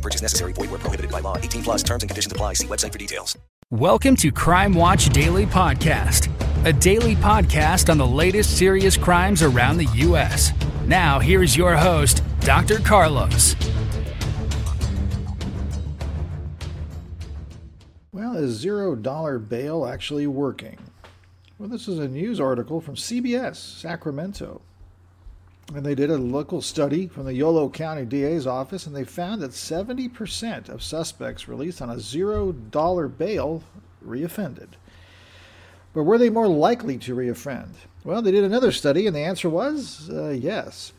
No purchase necessary. Void where prohibited by law. 18 plus terms and conditions apply. See website for details. Welcome to Crime Watch Daily Podcast, a daily podcast on the latest serious crimes around the U.S. Now, here's your host, Dr. Carlos. Well, is zero dollar bail actually working? Well, this is a news article from CBS, Sacramento. And they did a local study from the Yolo County DA's office, and they found that 70% of suspects released on a zero dollar bail reoffended. But were they more likely to reoffend? Well, they did another study, and the answer was uh, yes.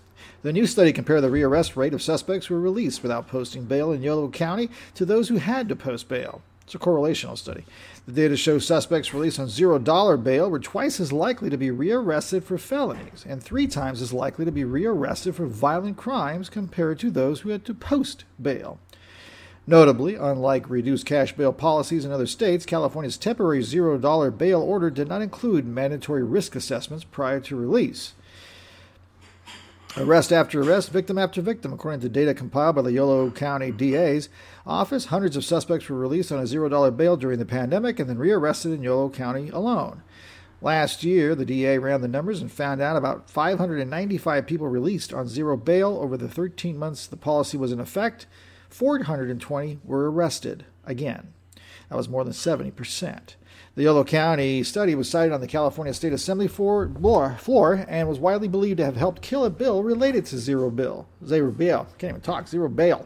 The new study compared the rearrest rate of suspects who were released without posting bail in Yolo County to those who had to post bail. It's a correlational study. The data shows suspects released on zero dollar bail were twice as likely to be rearrested for felonies and three times as likely to be rearrested for violent crimes compared to those who had to post bail. Notably, unlike reduced cash bail policies in other states, California's temporary zero dollar bail order did not include mandatory risk assessments prior to release. Arrest after arrest, victim after victim, according to data compiled by the Yolo County DA's office. Hundreds of suspects were released on a $0 bail during the pandemic and then rearrested in Yolo County alone. Last year, the DA ran the numbers and found out about 595 people released on zero bail over the 13 months the policy was in effect. 420 were arrested again. That was more than 70%. The Yolo County study was cited on the California State Assembly floor, floor and was widely believed to have helped kill a bill related to zero bill. Zero bail. Can't even talk. Zero bail.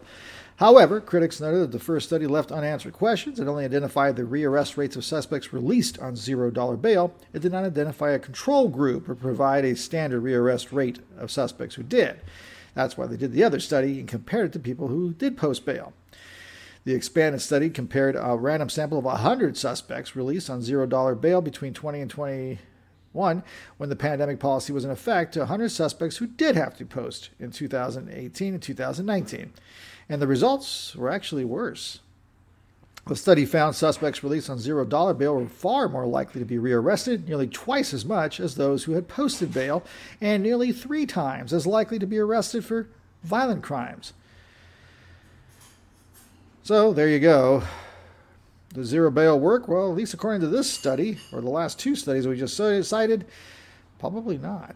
However, critics noted that the first study left unanswered questions. It only identified the rearrest rates of suspects released on $0 bail. It did not identify a control group or provide a standard rearrest rate of suspects who did. That's why they did the other study and compared it to people who did post bail. The expanded study compared a random sample of 100 suspects released on $0 bail between 20 and 21 when the pandemic policy was in effect to 100 suspects who did have to post in 2018 and 2019. And the results were actually worse. The study found suspects released on $0 bail were far more likely to be rearrested, nearly twice as much as those who had posted bail, and nearly three times as likely to be arrested for violent crimes. So there you go. Does zero bail work? Well, at least according to this study, or the last two studies we just cited, probably not.